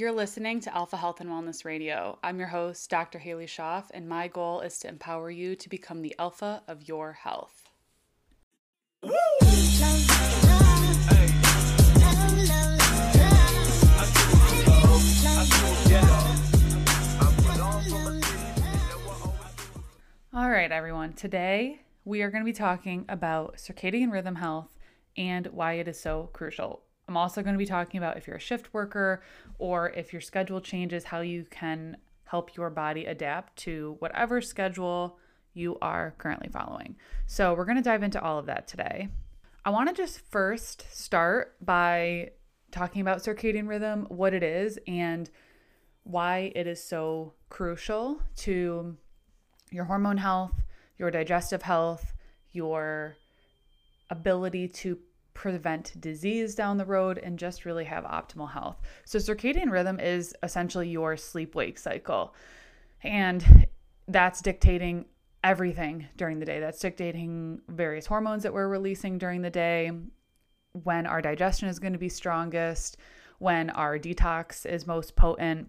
You're listening to Alpha Health and Wellness Radio. I'm your host, Dr. Halie Schoff, and my goal is to empower you to become the alpha of your health. All right, everyone. Today we are going to be talking about circadian rhythm health and why it is so crucial. I'm also going to be talking about if you're a shift worker or if your schedule changes, how you can help your body adapt to whatever schedule you are currently following. So, we're going to dive into all of that today. I want to just first start by talking about circadian rhythm, what it is, and why it is so crucial to your hormone health, your digestive health, your ability to prevent disease down the road and just really have optimal health. So, circadian rhythm is essentially your sleep wake cycle. And that's dictating everything during the day. That's dictating various hormones that we're releasing during the day, when our digestion is going to be strongest, when our detox is most potent.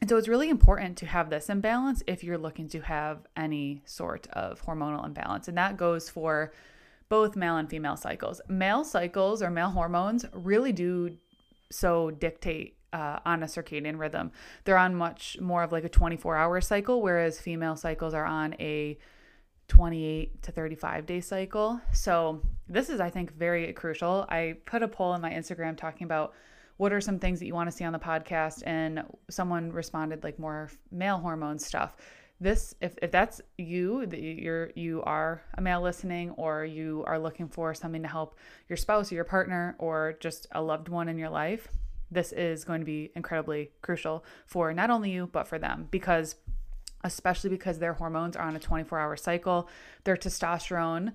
And so it's really important to have this imbalance if you're looking to have any sort of hormonal imbalance. And that goes for both male and female cycles. Male cycles or male hormones really do so dictate uh, on a circadian rhythm. They're on much more of like a 24 hour cycle, whereas female cycles are on a 28 to 35 day cycle. So, this is, I think, very crucial. I put a poll on my Instagram talking about what are some things that you want to see on the podcast, and someone responded like more male hormone stuff this if, if that's you that you're you are a male listening or you are looking for something to help your spouse or your partner or just a loved one in your life this is going to be incredibly crucial for not only you but for them because especially because their hormones are on a 24 hour cycle their testosterone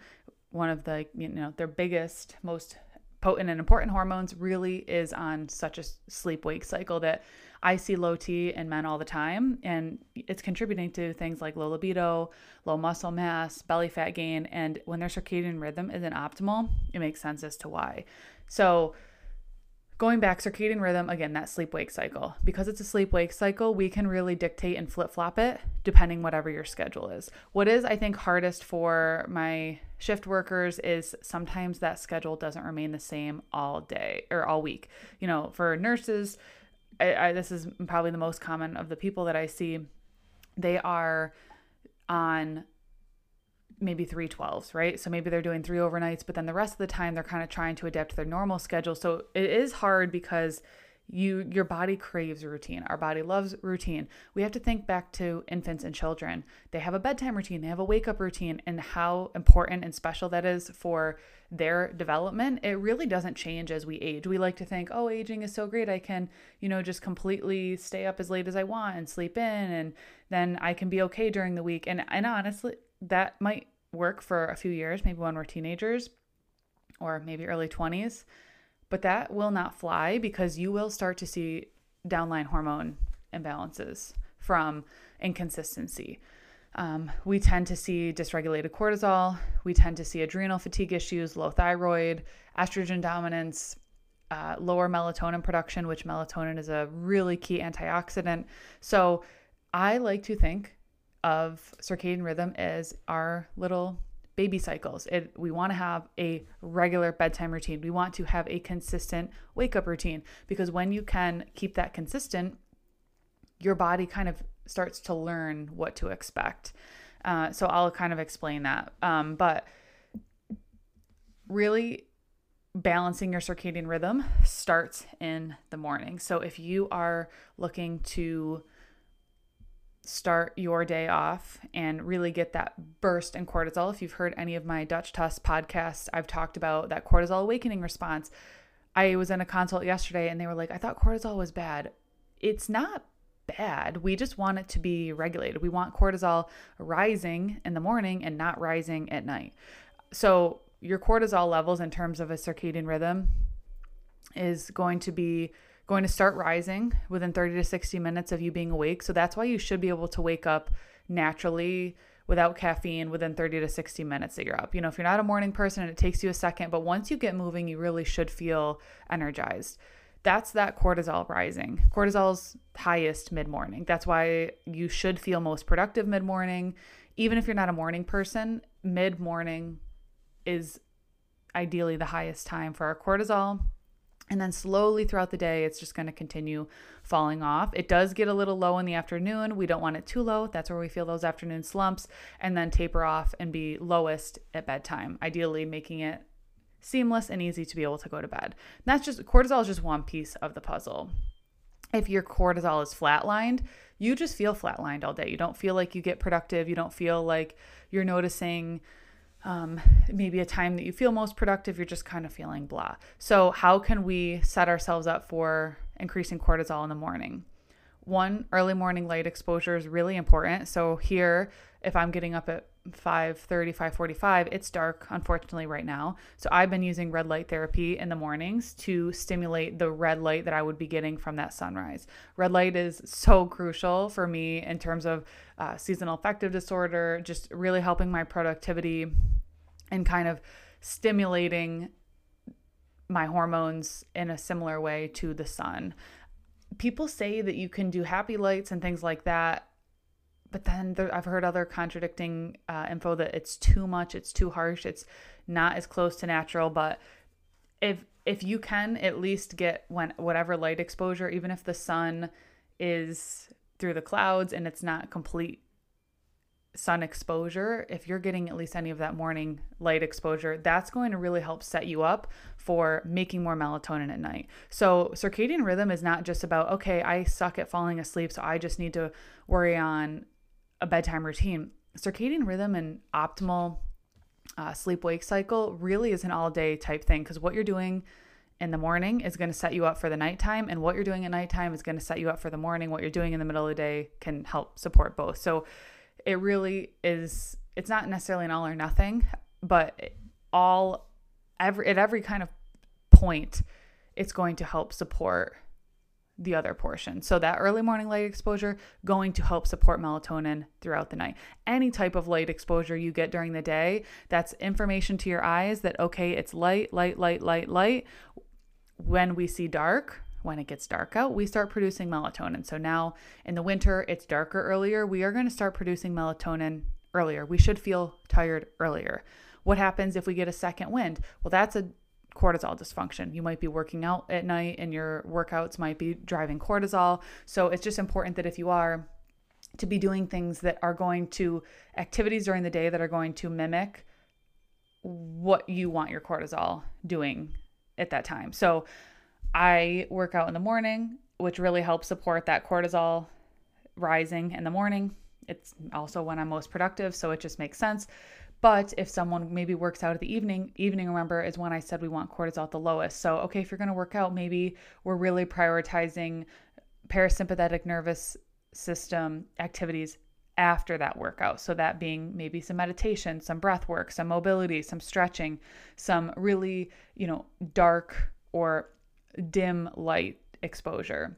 one of the you know their biggest most potent and important hormones really is on such a sleep wake cycle that I see low T in men all the time, and it's contributing to things like low libido, low muscle mass, belly fat gain. And when their circadian rhythm isn't optimal, it makes sense as to why. So, going back, circadian rhythm, again, that sleep wake cycle. Because it's a sleep wake cycle, we can really dictate and flip flop it depending whatever your schedule is. What is, I think, hardest for my shift workers is sometimes that schedule doesn't remain the same all day or all week. You know, for nurses, I, I, this is probably the most common of the people that I see. They are on maybe three 12s, right? So maybe they're doing three overnights, but then the rest of the time they're kind of trying to adapt to their normal schedule. So it is hard because you your body craves routine. Our body loves routine. We have to think back to infants and children. They have a bedtime routine they have a wake up routine and how important and special that is for their development it really doesn't change as we age. We like to think oh aging is so great i can you know just completely stay up as late as i want and sleep in and then i can be okay during the week. And and honestly that might work for a few years maybe when we're teenagers or maybe early 20s but that will not fly because you will start to see downline hormone imbalances from inconsistency. Um, we tend to see dysregulated cortisol. We tend to see adrenal fatigue issues, low thyroid, estrogen dominance, uh, lower melatonin production, which melatonin is a really key antioxidant. So I like to think of circadian rhythm is our little baby cycles. It, we want to have a regular bedtime routine. We want to have a consistent wake up routine because when you can keep that consistent, your body kind of starts to learn what to expect. Uh, so I'll kind of explain that. Um, but really, balancing your circadian rhythm starts in the morning. So if you are looking to start your day off and really get that burst in cortisol. If you've heard any of my DUTCH test podcasts, I've talked about that cortisol awakening response. I was in a consult yesterday and they were like, I thought cortisol was bad. It's not bad. We just want it to be regulated. We want cortisol rising in the morning and not rising at night. So, your cortisol levels in terms of a circadian rhythm is going to be going to start rising within 30 to 60 minutes of you being awake. So that's why you should be able to wake up naturally without caffeine within 30 to 60 minutes that you're up. You know, if you're not a morning person and it takes you a second, but once you get moving, you really should feel energized. that's that cortisol rising. Cortisol's highest mid morning. That's why you should feel most productive mid morning. Even if you're not a morning person, mid morning is ideally the highest time for our cortisol. And then slowly throughout the day, it's just going to continue falling off. It does get a little low in the afternoon. We don't want it too low. That's where we feel those afternoon slumps, and then taper off and be lowest at bedtime, ideally making it seamless and easy to be able to go to bed. And that's just cortisol is just one piece of the puzzle. If your cortisol is flatlined, you just feel flatlined all day. You don't feel like you get productive. You don't feel like you're noticing um, maybe a time that you feel most productive, you're just kind of feeling blah. So, how can we set ourselves up for increasing cortisol in the morning? One, early morning light exposure is really important. So, here, if I'm getting up at 5:30 5:45 it's dark unfortunately right now. So i've been using red light therapy in the mornings to stimulate the red light that i would be getting from that sunrise. Red light is so crucial for me in terms of uh, seasonal affective disorder just really helping my productivity and kind of stimulating my hormones in a similar way to the sun. People say that you can do happy lights and things like that but then there, I've heard other contradicting uh, info that it's too much, it's too harsh, it's not as close to natural. But if if you can at least get when whatever light exposure, even if the sun is through the clouds and it's not complete sun exposure, if you're getting at least any of that morning light exposure, that's going to really help set you up for making more melatonin at night. So, circadian rhythm is not just about, okay, I suck at falling asleep, so I just need to worry on a bedtime routine. Circadian rhythm and optimal uh, sleep wake cycle really is an all day type thing because what you're doing in the morning is going to set you up for the nighttime, and what you're doing at nighttime is going to set you up for the morning. What you're doing in the middle of the day can help support both. So it really is, it's not necessarily an all or nothing, but all, every, at every kind of point, it's going to help support the other portion. So that early morning light exposure going to help support melatonin throughout the night. Any type of light exposure you get during the day, that's information to your eyes that okay, it's light, light, light, light, light. When we see dark, when it gets dark out, we start producing melatonin. So now in the winter, it's darker earlier. We are going to start producing melatonin earlier. We should feel tired earlier. What happens if we get a second wind? Well, that's a cortisol dysfunction. You might be working out at night and your workouts might be driving cortisol. So it's just important that if you are to be doing things that are going to activities during the day that are going to mimic what you want your cortisol doing at that time. So I work out in the morning, which really helps support that cortisol rising in the morning. It's also when I'm most productive, so it just makes sense. But if someone maybe works out at the evening, evening, remember, is when I said we want cortisol at the lowest. So, okay, if you're going to work out, maybe we're really prioritizing parasympathetic nervous system activities after that workout. So, that being maybe some meditation, some breath work, some mobility, some stretching, some really, you know, dark or dim light exposure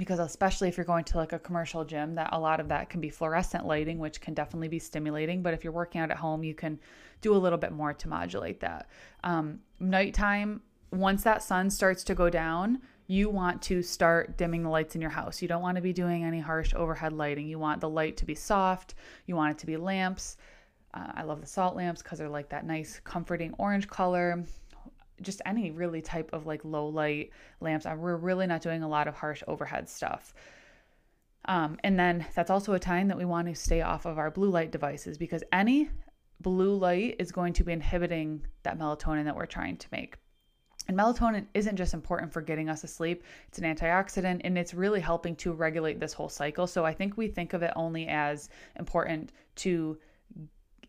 because especially if you're going to like a commercial gym that a lot of that can be fluorescent lighting which can definitely be stimulating but if you're working out at home you can do a little bit more to modulate that. Um, nighttime once that sun starts to go down you want to start dimming the lights in your house. You don't want to be doing any harsh overhead lighting. You want the light to be soft. You want it to be lamps. Uh, i love the salt lamps because they're like that nice comforting orange color just any really type of like low light lamps. We're really not doing a lot of harsh overhead stuff. Um, and then that's also a time that we want to stay off of our blue light devices because any blue light is going to be inhibiting that melatonin that we're trying to make. And melatonin isn't just important for getting us asleep, it's an antioxidant and it's really helping to regulate this whole cycle. So I think we think of it only as important to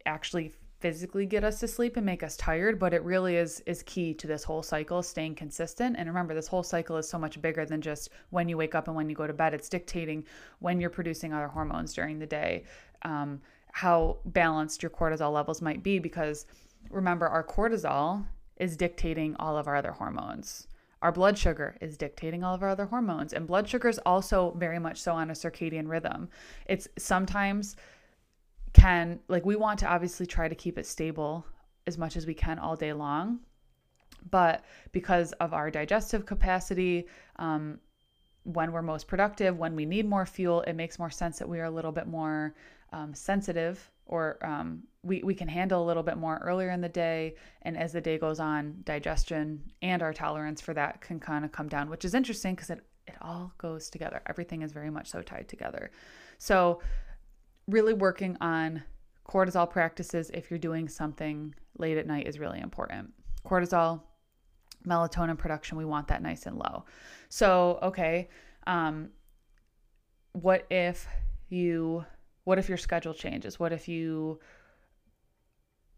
actually physically get us to sleep and make us tired but it really is is key to this whole cycle staying consistent. And remember this whole cycle is so much bigger than just when you wake up and when you go to bed. It's dictating when you're producing other hormones during the day um, how balanced your cortisol levels might be because remember our cortisol is dictating all of our other hormones. Our blood sugar is dictating all of our other hormones. And blood sugar is also very much so on a circadian rhythm. It's sometimes can like we want to obviously try to keep it stable as much as we can all day long But because of our digestive capacity, um, when we're most productive, when we need more fuel, it makes more sense that we are a little bit more um, sensitive or um, we, we can handle a little bit more earlier in the day. And as the day goes on, digestion and our tolerance for that can kind of come down, which is interesting because it, it all goes together. Everything is very much so tied together. So, really working on cortisol practices if you're doing something late at night is really important. Cortisol, melatonin production, we want that nice and low. So, okay, um, what if you, what if your schedule changes? What if you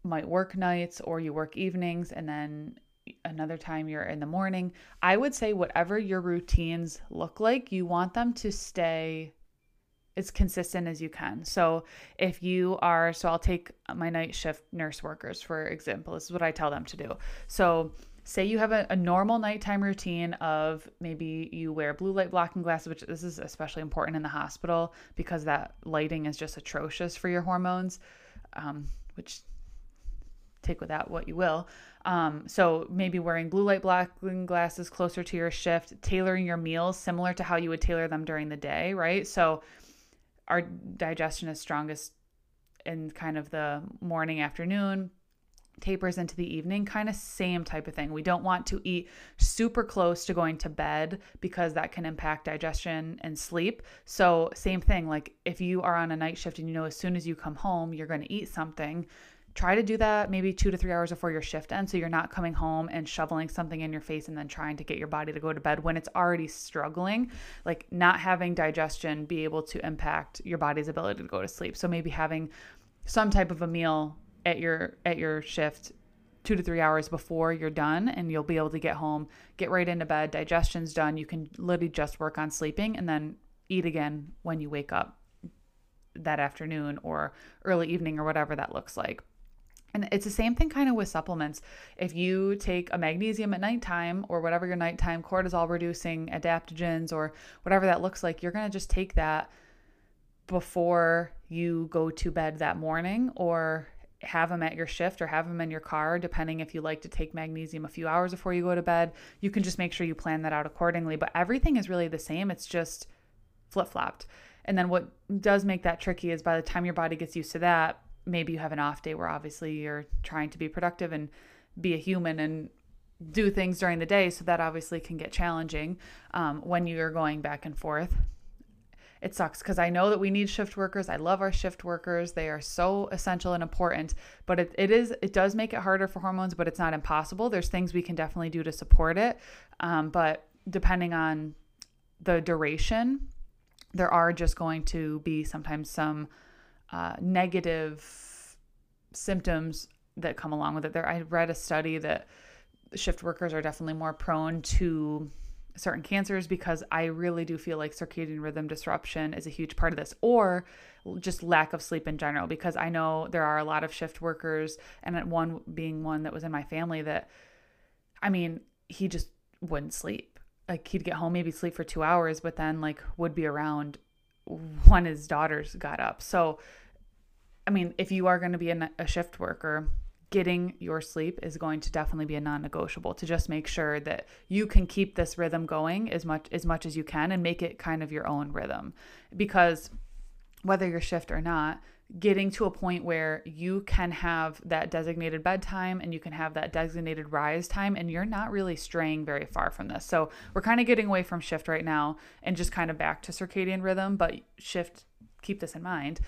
might work nights or you work evenings and then another time you're in the morning? I would say, whatever your routines look like, you want them to stay as consistent as you can. So if you are, so I'll take my night shift nurse workers, for example, this is what I tell them to do. So say you have a, a, normal nighttime routine of maybe you wear blue light blocking glasses, which this is especially important in the hospital because that lighting is just atrocious for your hormones, um, which take with that what you will. Um, so maybe wearing blue light blocking glasses closer to your shift, tailoring your meals similar to how you would tailor them during the day, right? So our digestion is strongest in kind of the morning, afternoon, tapers into the evening, kind of same type of thing. We don't want to eat super close to going to bed because that can impact digestion and sleep. So, same thing, like if you are on a night shift and you know as soon as you come home, you're going to eat something, try to do that maybe two to three hours before your shift ends so you're not coming home and shoveling something in your face and then trying to get your body to go to bed when it's already struggling like not having digestion be able to impact your body's ability to go to sleep. So maybe having some type of a meal at your at your shift two to three hours before you're done and you'll be able to get home get right into bed digestion's done you can literally just work on sleeping and then eat again when you wake up that afternoon or early evening or whatever that looks like and it's the same thing kind of with supplements. If you take a magnesium at nighttime or whatever your nighttime cortisol reducing adaptogens or whatever that looks like, you're going to just take that before you go to bed that morning or have them at your shift or have them in your car, depending if you like to take magnesium a few hours before you go to bed. You can just make sure you plan that out accordingly. But everything is really the same, it's just flip flopped. And then what does make that tricky is by the time your body gets used to that, maybe you have an off day where obviously you're trying to be productive and be a human and do things during the day. So that obviously can get challenging um, when you're going back and forth. It sucks because I know that we need shift workers. I love our shift workers. They are so essential and important, but it, it is it does make it harder for hormones, but it's not impossible. There's things we can definitely do to support it. Um, but depending on the duration, there are just going to be sometimes some uh, negative symptoms that come along with it. There, I read a study that shift workers are definitely more prone to certain cancers because I really do feel like circadian rhythm disruption is a huge part of this, or just lack of sleep in general. Because I know there are a lot of shift workers, and one being one that was in my family that, I mean, he just wouldn't sleep. Like he'd get home, maybe sleep for two hours, but then like would be around when his daughters got up. So, I mean, if you are going to be a, a shift worker, getting your sleep is going to definitely be a non-negotiable to just make sure that you can keep this rhythm going as much as much as you can and make it kind of your own rhythm because whether you're shift or not getting to a point where you can have that designated bedtime and you can have that designated rise time and you're not really straying very far from this. So we're kind of getting away from shift right now and just kind of back to circadian rhythm, but shift keep this in mind.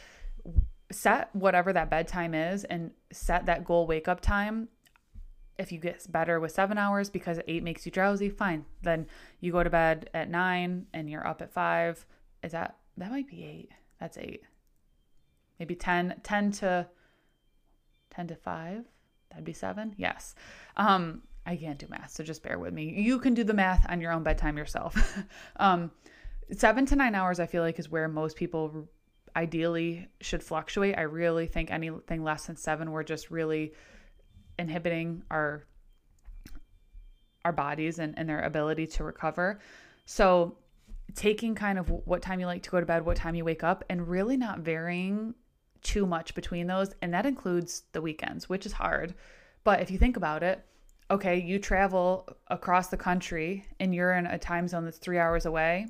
Set whatever that bedtime is and set that goal wake up time. If you get better with seven hours because eight makes you drowsy, fine. Then you go to bed at nine and you're up at five. Is that that might be eight? That's eight maybe 10, 10 to 10 to 5 that'd be 7 yes. Um i can't do math so just bear with me. You can do the math on your own bedtime yourself. Um 7 to 9 hours i feel like is where most people ideally should fluctuate. I really think anything less than 7 we're just really inhibiting our our bodies and, and their ability to recover. So taking kind of what time you like to go to bed what time you wake up and really not varying too much between those. And that includes the weekends, which is hard. But if you think about it, okay, you travel across the country and you're in a time zone that's three hours away.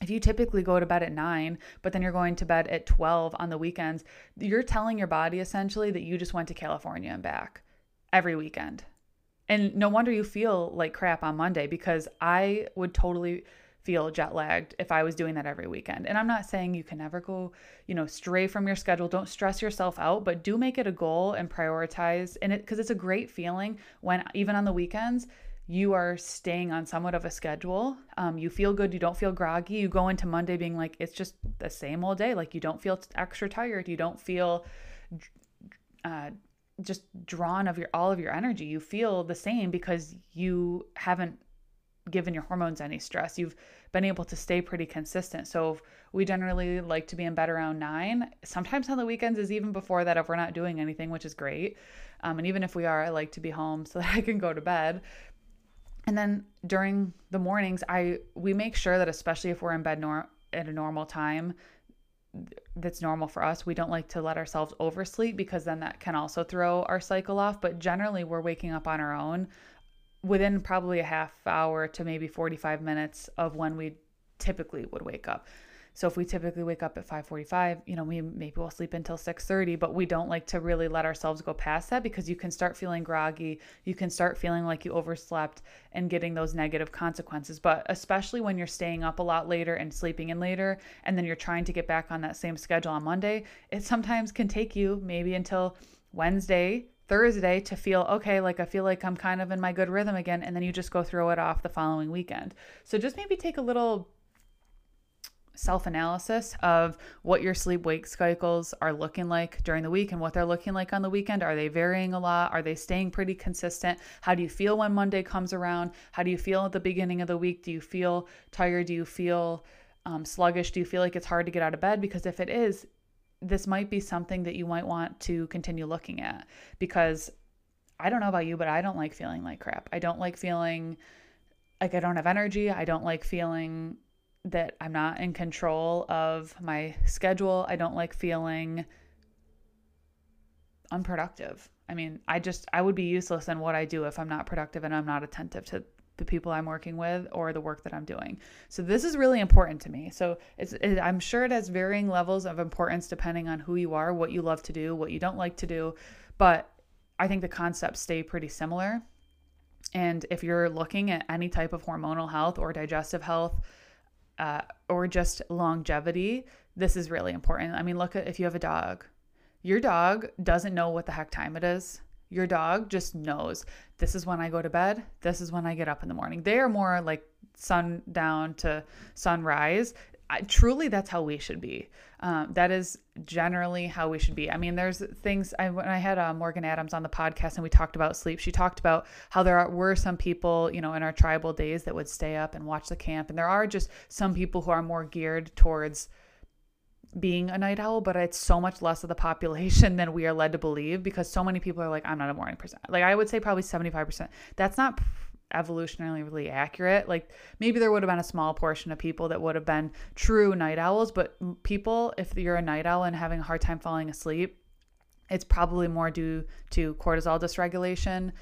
If you typically go to bed at nine, but then you're going to bed at 12 on the weekends, you're telling your body essentially that you just went to California and back every weekend. And no wonder you feel like crap on Monday because I would totally feel jet lagged if I was doing that every weekend. And I'm not saying you can never go, you know, stray from your schedule. Don't stress yourself out, but do make it a goal and prioritize. And it because it's a great feeling when even on the weekends you are staying on somewhat of a schedule. Um, you feel good. You don't feel groggy. You go into Monday being like it's just the same old day. Like you don't feel extra tired. You don't feel. Uh, just drawn of your all of your energy you feel the same because you haven't given your hormones any stress. You've been able to stay pretty consistent. So we generally like to be in bed around nine. Sometimes on the weekends is even before that if we're not doing anything, which is great. Um, and even if we are, I like to be home so that I can go to bed. And then during the mornings, I we make sure that especially if we're in bed nor- at a normal time, that's normal for us. We don't like to let ourselves oversleep because then that can also throw our cycle off. But generally, we're waking up on our own within probably a half hour to maybe 45 minutes of when we typically would wake up. So if we typically wake up at 5:45, you know, we maybe we'll sleep until 6:30, but we don't like to really let ourselves go past that because you can start feeling groggy, you can start feeling like you overslept and getting those negative consequences. But especially when you're staying up a lot later and sleeping in later and then you're trying to get back on that same schedule on Monday, it sometimes can take you maybe until Wednesday Thursday to feel okay, like I feel like I'm kind of in my good rhythm again, and then you just go throw it off the following weekend. So just maybe take a little self analysis of what your sleep wake cycles are looking like during the week and what they're looking like on the weekend. Are they varying a lot? Are they staying pretty consistent? How do you feel when Monday comes around? How do you feel at the beginning of the week? Do you feel tired? Do you feel um, sluggish? Do you feel like it's hard to get out of bed? Because if it is, this might be something that you might want to continue looking at because I don't know about you, but I don't like feeling like crap. I don't like feeling like I don't have energy. I don't like feeling that I'm not in control of my schedule. I don't like feeling unproductive. I mean, I just I would be useless in what I do if I'm not productive and I'm not attentive to the people I'm working with or the work that I'm doing. So this is really important to me. So it's it, I'm sure it has varying levels of importance depending on who you are, what you love to do, what you don't like to do, but I think the concepts stay pretty similar. And if you're looking at any type of hormonal health or digestive health uh, or just longevity, this is really important. I mean, look at if you have a dog, your dog doesn't know what the heck time it is. Your dog just knows this is when I go to bed, this is when I get up in the morning. They are more like sundown to sunrise. I, truly, that's how we should be. Um, that is generally how we should be. I mean, there's things. I, when I had uh, Morgan Adams on the podcast and we talked about sleep, she talked about how there are, were some people, you know, in our tribal days that would stay up and watch the camp, and there are just some people who are more geared towards being a night owl, but it's so much less of the population than we are led to believe because so many people are like, I'm not a morning person. Like, I would say probably 75%. That's not evolutionarily really accurate. Like, maybe there would have been a small portion of people that would have been true night owls, but people, if you're a night owl and having a hard time falling asleep, it's probably more due to cortisol dysregulation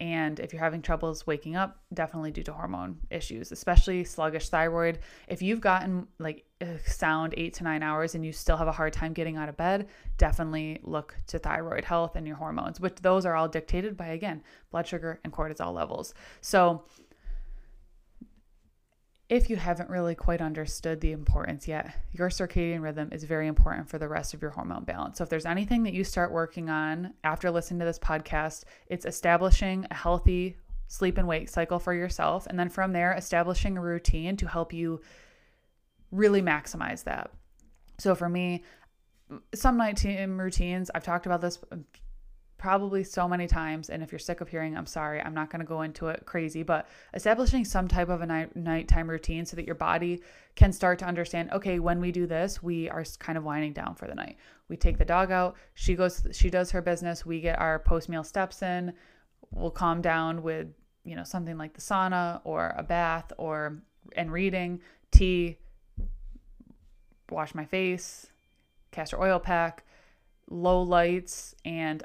and if you're having troubles waking up, definitely due to hormone issues, especially sluggish thyroid. If you've gotten like sound eight to nine hours and you still have a hard time getting out of bed, definitely look to thyroid health and your hormones, which those are all dictated by, again, blood sugar and cortisol levels. So, if you haven't really quite understood the importance yet, your circadian rhythm is very important for the rest of your hormone balance. So, if there's anything that you start working on after listening to this podcast, it's establishing a healthy sleep and wake cycle for yourself. And then from there, establishing a routine to help you really maximize that. So, for me, some nighttime routines, I've talked about this probably so many times. And if you're sick of hearing, I'm sorry, I'm not going to go into it crazy, but establishing some type of a night nighttime routine so that your body can start to understand, okay, when we do this, we are kind of winding down for the night. We take the dog out, she goes, she does her business, we get our post meal steps in, we'll calm down with, you know, something like the sauna or a bath or, and reading, tea, wash my face, castor oil pack, low lights, and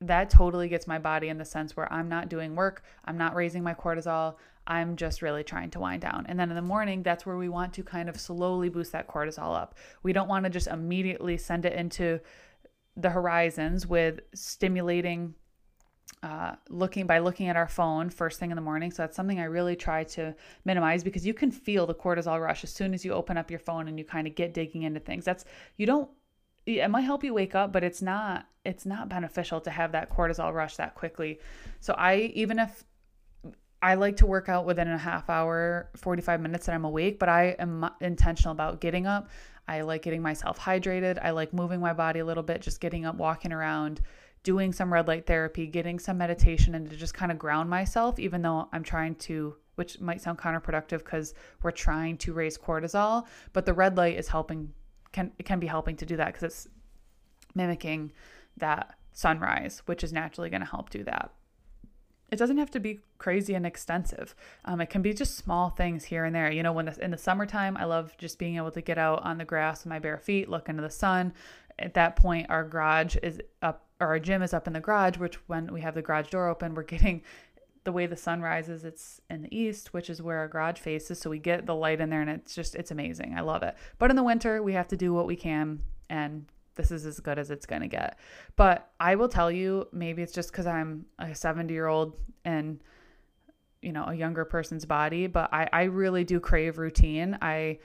that totally gets my body in the sense where I'm not doing work, I'm not raising my cortisol, I'm just really trying to wind down. And then in the morning, that's where we want to kind of slowly boost that cortisol up. We don't want to just immediately send it into the horizons with stimulating uh, looking by looking at our phone first thing in the morning. So that's something I really try to minimize because you can feel the cortisol rush as soon as you open up your phone and you kind of get digging into things. That's you don't it might help you wake up, but it's not it's not beneficial to have that cortisol rush that quickly. So I even if I like to work out within a half hour, 45 minutes that I'm awake, but I am intentional about getting up. I like getting myself hydrated. I like moving my body a little bit, just getting up, walking around, doing some red light therapy, getting some meditation, and to just kind of ground myself, even though I'm trying to, which might sound counterproductive because we're trying to raise cortisol, but the red light is helping, can, it can be helping to do that because it's mimicking that sunrise, which is naturally going to help do that it doesn't have to be crazy and extensive. Um, it can be just small things here and there. You know, when the, in the summertime, I love just being able to get out on the grass with my bare feet, look into the sun. At that point, our garage is up, or our gym is up in the garage, which when we have the garage door open, we're getting the way the sun rises. It's in the east, which is where our garage faces. So we get the light in there, and it's just, it's amazing. I love it. But in the winter, we have to do what we can and this is as good as it's going to get. But I will tell you, maybe it's just because I'm a 70 year old and, you know, a younger person's body, but I, I really do crave routine. I,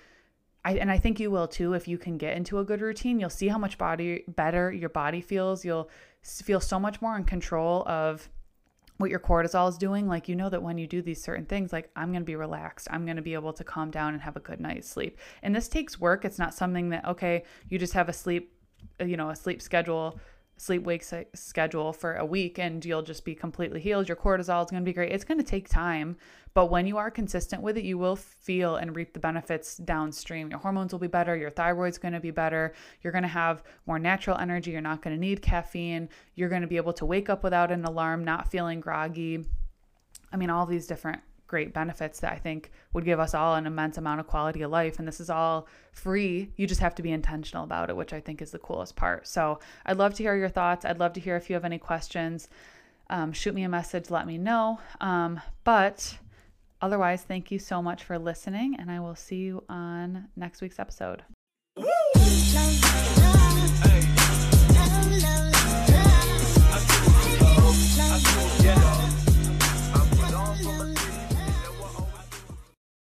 I, and I think you will too if you can get into a good routine. You'll see how much body better your body feels. You'll feel so much more in control of what your cortisol is doing. Like you know that when you do these certain things, like I'm going to be relaxed. I'm going to be able to calm down and have a good night's sleep. And this takes work. It's not something that okay, you just have a sleep you know a sleep schedule sleep wake schedule for a week and you'll just be completely healed your cortisol is going to be great it's going to take time but when you are consistent with it you will feel and reap the benefits downstream. Your hormones will be better your thyroid's going to be better you're going to have more natural energy you're not going to need caffeine you're going to be able to wake up without an alarm not feeling groggy. I mean all these different great benefits that I think would give us all an immense amount of quality of life. And this is all free. You just have to be intentional about it, which I think is the coolest part. So I'd love to hear your thoughts. I'd love to hear if you have any questions. Um, shoot me a message, let me know. Um, but otherwise, thank you so much for listening, and I will see you on next week's episode.